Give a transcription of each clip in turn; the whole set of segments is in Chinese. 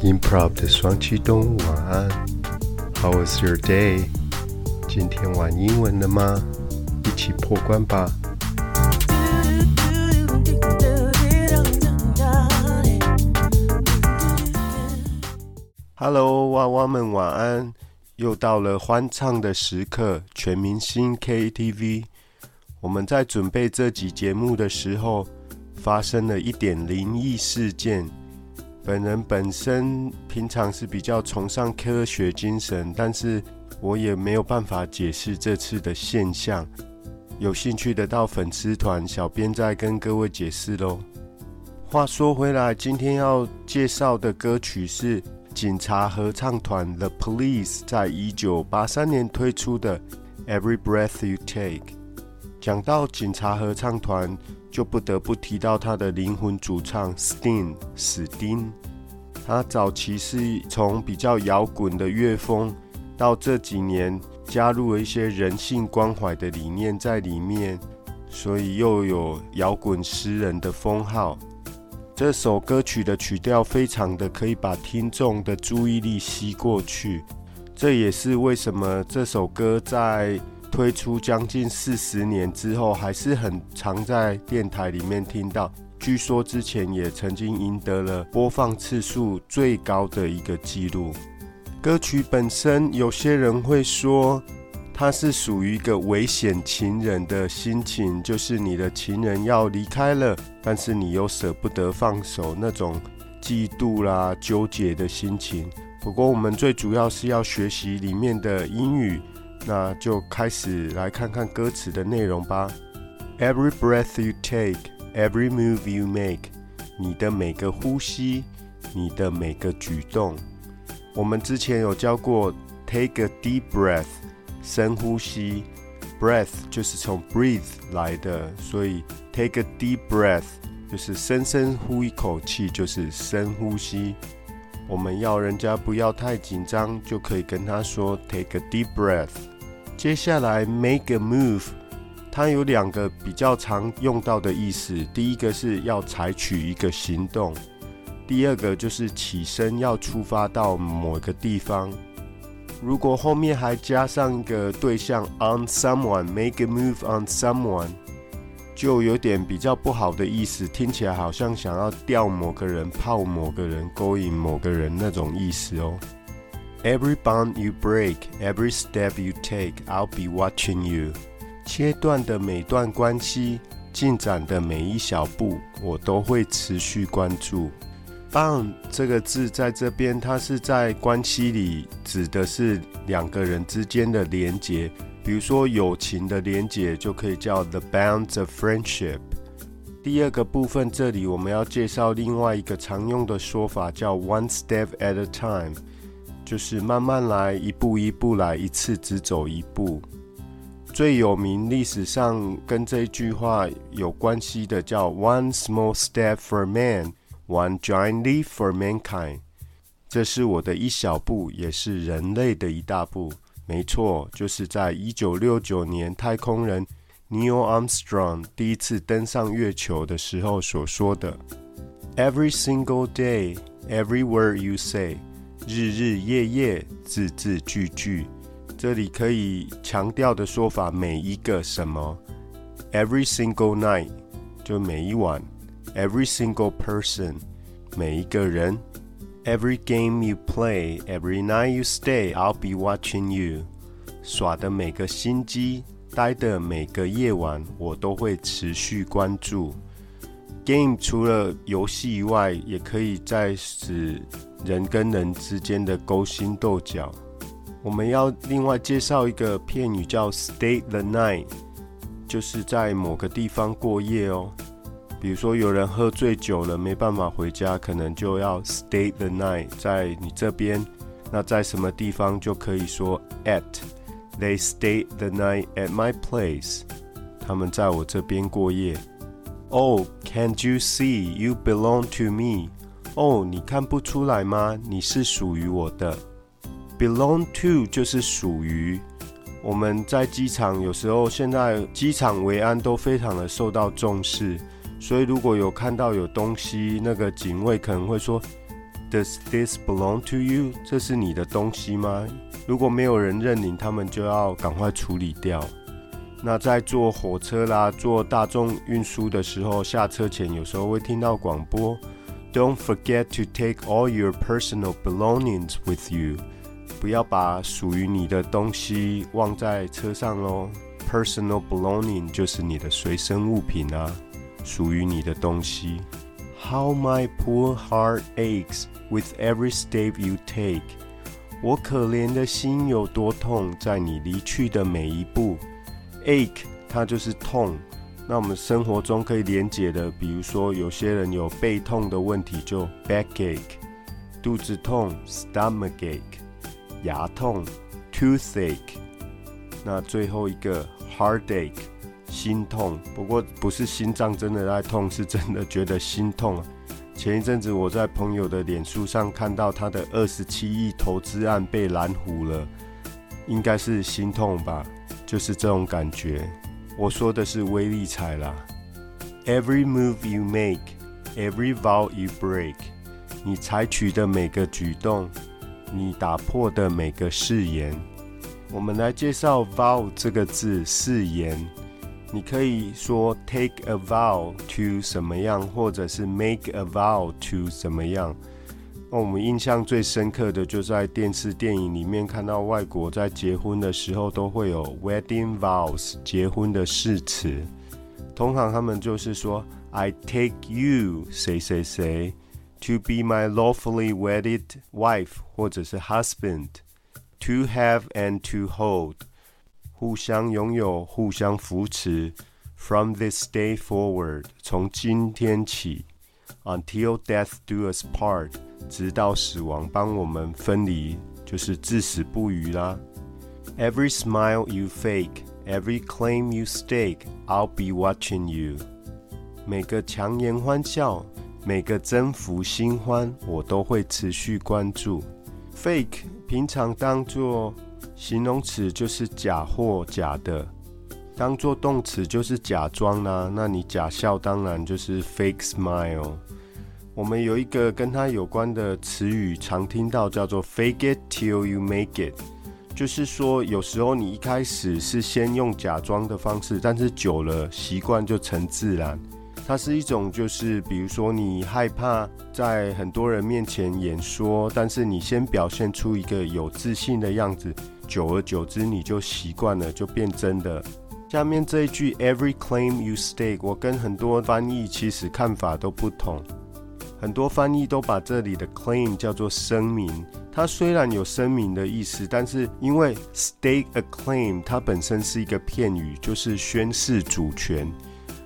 Improv 的双栖动物晚安，How was your day？今天玩英文了吗？一起破关吧！Hello，娃娃们晚安！又到了欢唱的时刻，全明星 KTV。我们在准备这集节目的时候，发生了一点灵异事件。本人本身平常是比较崇尚科学精神，但是我也没有办法解释这次的现象。有兴趣的到粉丝团，小编再跟各位解释喽。话说回来，今天要介绍的歌曲是警察合唱团 The Police 在一九八三年推出的《Every Breath You Take》。讲到警察合唱团。就不得不提到他的灵魂主唱 Sting 史丁。他早期是从比较摇滚的乐风，到这几年加入了一些人性关怀的理念在里面，所以又有摇滚诗人的封号。这首歌曲的曲调非常的可以把听众的注意力吸过去，这也是为什么这首歌在。推出将近四十年之后，还是很常在电台里面听到。据说之前也曾经赢得了播放次数最高的一个记录。歌曲本身，有些人会说它是属于一个危险情人的心情，就是你的情人要离开了，但是你又舍不得放手那种嫉妒啦、纠结的心情。不过我们最主要是要学习里面的英语。那就开始来看看歌词的内容吧。Every breath you take, every move you make，你的每个呼吸，你的每个举动。我们之前有教过，take a deep breath，深呼吸。breath 就是从 breathe 来的，所以 take a deep breath 就是深深呼一口气，就是深呼吸。我们要人家不要太紧张，就可以跟他说 take a deep breath。接下来 make a move，它有两个比较常用到的意思，第一个是要采取一个行动，第二个就是起身要出发到某个地方。如果后面还加上一个对象 on someone，make a move on someone。就有点比较不好的意思，听起来好像想要钓某个人、泡某个人、勾引某个人那种意思哦。Every bond you break, every step you take, I'll be watching you。切断的每段关系，进展的每一小步，我都会持续关注。bond 这个字在这边，它是在关系里指的是两个人之间的连结。比如说友情的连结就可以叫 the bonds of friendship。第二个部分，这里我们要介绍另外一个常用的说法，叫 one step at a time，就是慢慢来，一步一步来，一次只走一步。最有名历史上跟这句话有关系的叫 one small step for man，one giant leap for mankind。这是我的一小步，也是人类的一大步。没错，就是在一九六九年，太空人 Neil Armstrong 第一次登上月球的时候所说的。Every single day, every word you say，日日夜夜，字字句句。这里可以强调的说法，每一个什么？Every single night，就每一晚。Every single person，每一个人。Every game you play, every night you stay, I'll be watching you。耍的每个心机，待的每个夜晚，我都会持续关注。Game 除了游戏以外，也可以在指人跟人之间的勾心斗角。我们要另外介绍一个片语，叫 stay the night，就是在某个地方过夜哦。比如说，有人喝醉酒了，没办法回家，可能就要 stay the night 在你这边。那在什么地方就可以说 at。They stay the night at my place。他们在我这边过夜。Oh, can't you see you belong to me？哦，你看不出来吗？你是属于我的。Belong to 就是属于。我们在机场有时候，现在机场维安都非常的受到重视。所以，如果有看到有东西，那个警卫可能会说 Does this belong to you？这是你的东西吗？如果没有人认领，他们就要赶快处理掉。那在坐火车啦、坐大众运输的时候，下车前有时候会听到广播 ：Don't forget to take all your personal belongings with you。不要把属于你的东西忘在车上喽。Personal belonging 就是你的随身物品啊，属于你的东西。How my poor heart aches with every step you take。我可怜的心有多痛，在你离去的每一步。Ache 它就是痛。 那我们生活中可以连结的，比如说有些人有背痛的问题，就 backache；肚子痛，stomachache；牙痛，toothache。那最后一个 heartache。心痛，不过不是心脏真的在痛，是真的觉得心痛。前一阵子我在朋友的脸书上看到他的二十七亿投资案被拦糊了，应该是心痛吧，就是这种感觉。我说的是威力彩啦。Every move you make, every vow you break，你采取的每个举动，你打破的每个誓言。我们来介绍 vow 这个字，誓言。你可以说 take a vow to 什么样，或者是 make a vow to 什么样。那我们印象最深刻的，就在电视电影里面看到外国在结婚的时候都会有 wedding vows 结婚的誓词。通常他们就是说 I take you 谁谁谁 to be my lawfully wedded wife 或者是 husband to have and to hold。互相拥有，互相扶持。From this day forward，从今天起，until death do us part，直到死亡帮我们分离，就是至死不渝啦。Every smile you fake, every claim you stake, I'll be watching you。每个强颜欢笑，每个征服新欢，我都会持续关注。Fake 平常当作形容词就是假或假的，当做动词就是假装啦。那你假笑当然就是 fake smile。我们有一个跟它有关的词语，常听到叫做 fake it till you make it，就是说有时候你一开始是先用假装的方式，但是久了习惯就成自然。它是一种就是比如说你害怕在很多人面前演说，但是你先表现出一个有自信的样子。久而久之，你就习惯了，就变真的。下面这一句 "Every claim you stake"，我跟很多翻译其实看法都不同。很多翻译都把这里的 claim 叫做声明。它虽然有声明的意思，但是因为 stake a claim 它本身是一个片语，就是宣示主权。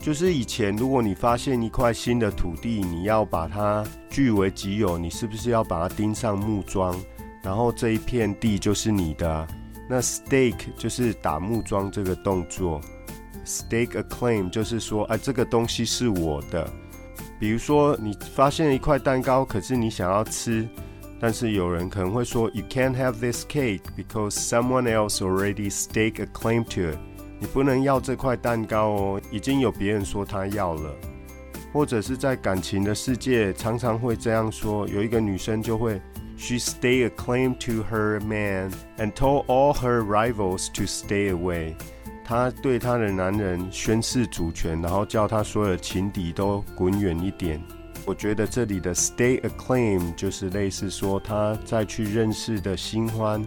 就是以前如果你发现一块新的土地，你要把它据为己有，你是不是要把它钉上木桩？然后这一片地就是你的，那 stake 就是打木桩这个动作，stake a claim 就是说，哎，这个东西是我的。比如说，你发现一块蛋糕，可是你想要吃，但是有人可能会说，You can't have this cake because someone else already stake a claim to it。你不能要这块蛋糕哦，已经有别人说他要了。或者是在感情的世界，常常会这样说，有一个女生就会。She staked a claim to her man and told all her rivals to stay away。她对她的男人宣誓主权，然后叫他所有的情敌都滚远一点。我觉得这里的 stay a claim 就是类似说他再去认识的新欢。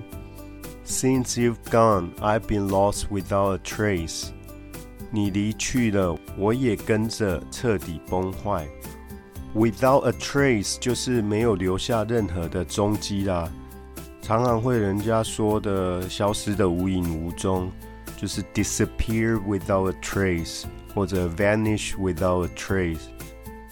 Since you've gone, I've been lost without a trace。你离去了，我也跟着彻底崩坏。 Without a trace 就是没有留下任何的踪迹啦，常常会人家说的消失的无影无踪，就是 disappear without a trace 或者 vanish without a trace。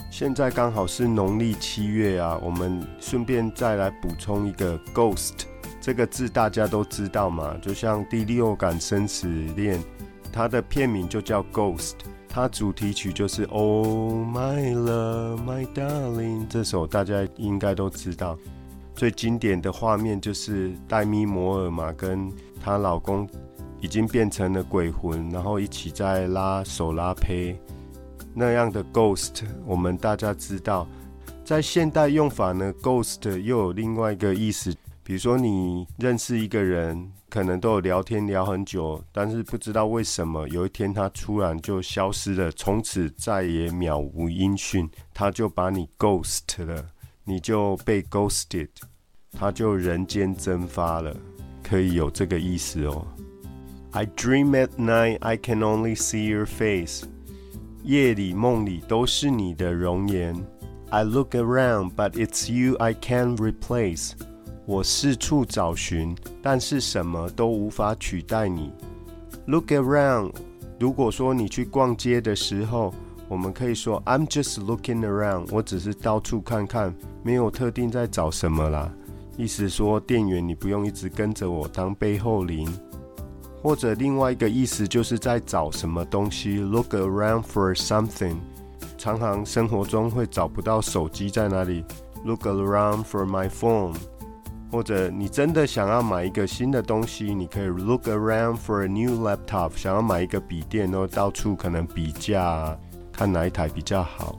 现在刚好是农历七月啊，我们顺便再来补充一个 ghost 这个字，大家都知道嘛，就像第六感生死恋，它的片名就叫 ghost。它主题曲就是 Oh My Love My Darling 这首大家应该都知道。最经典的画面就是黛咪摩尔嘛，跟她老公已经变成了鬼魂，然后一起在拉手拉胚那样的 Ghost。我们大家知道，在现代用法呢，ghost 又有另外一个意思。比如说，你认识一个人，可能都有聊天聊很久，但是不知道为什么有一天他突然就消失了，从此再也渺无音讯，他就把你 ghost 了，你就被 ghosted，他就人间蒸发了，可以有这个意思哦。I dream at night, I can only see your face。夜里梦里都是你的容颜。I look around, but it's you I can't replace。我四处找寻，但是什么都无法取代你。Look around。如果说你去逛街的时候，我们可以说 I'm just looking around。我只是到处看看，没有特定在找什么啦。意思说，店员你不用一直跟着我当背后灵。或者另外一个意思就是在找什么东西。Look around for something。常常生活中会找不到手机在哪里。Look around for my phone。或者你真的想要买一个新的东西，你可以 look around for a new laptop。想要买一个笔电，然后到处可能比价，看哪一台比较好。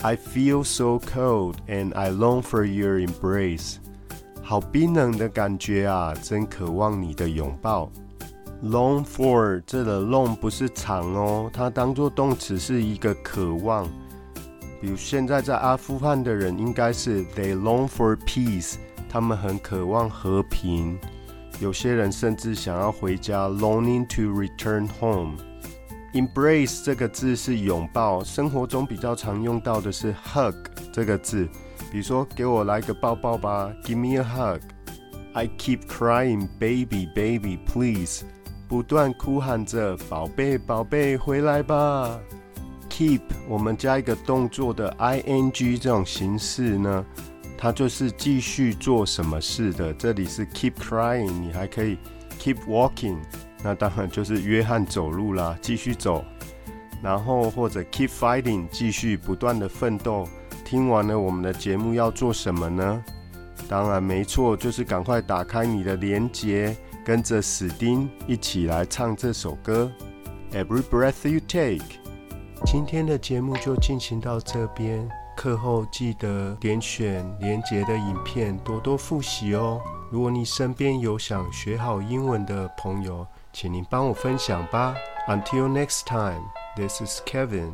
I feel so cold and I long for your embrace。好冰冷的感觉啊，真渴望你的拥抱。Long for 这个 long 不是长哦，它当做动词是一个渴望。比如现在在阿富汗的人，应该是 they long for peace。他们很渴望和平，有些人甚至想要回家，longing to return home。Embrace 这个字是拥抱，生活中比较常用到的是 hug 这个字，比如说给我来个抱抱吧，Give me a hug。I keep crying, baby, baby, please。不断哭喊着，宝贝，宝贝，回来吧。Keep 我们加一个动作的 ing 这种形式呢？他就是继续做什么事的。这里是 keep crying，你还可以 keep walking，那当然就是约翰走路啦，继续走。然后或者 keep fighting，继续不断的奋斗。听完了我们的节目要做什么呢？当然没错，就是赶快打开你的连接，跟着史丁一起来唱这首歌。Every breath you take。今天的节目就进行到这边。课后记得点选连结的影片，多多复习哦。如果你身边有想学好英文的朋友，请您帮我分享吧。Until next time, this is Kevin.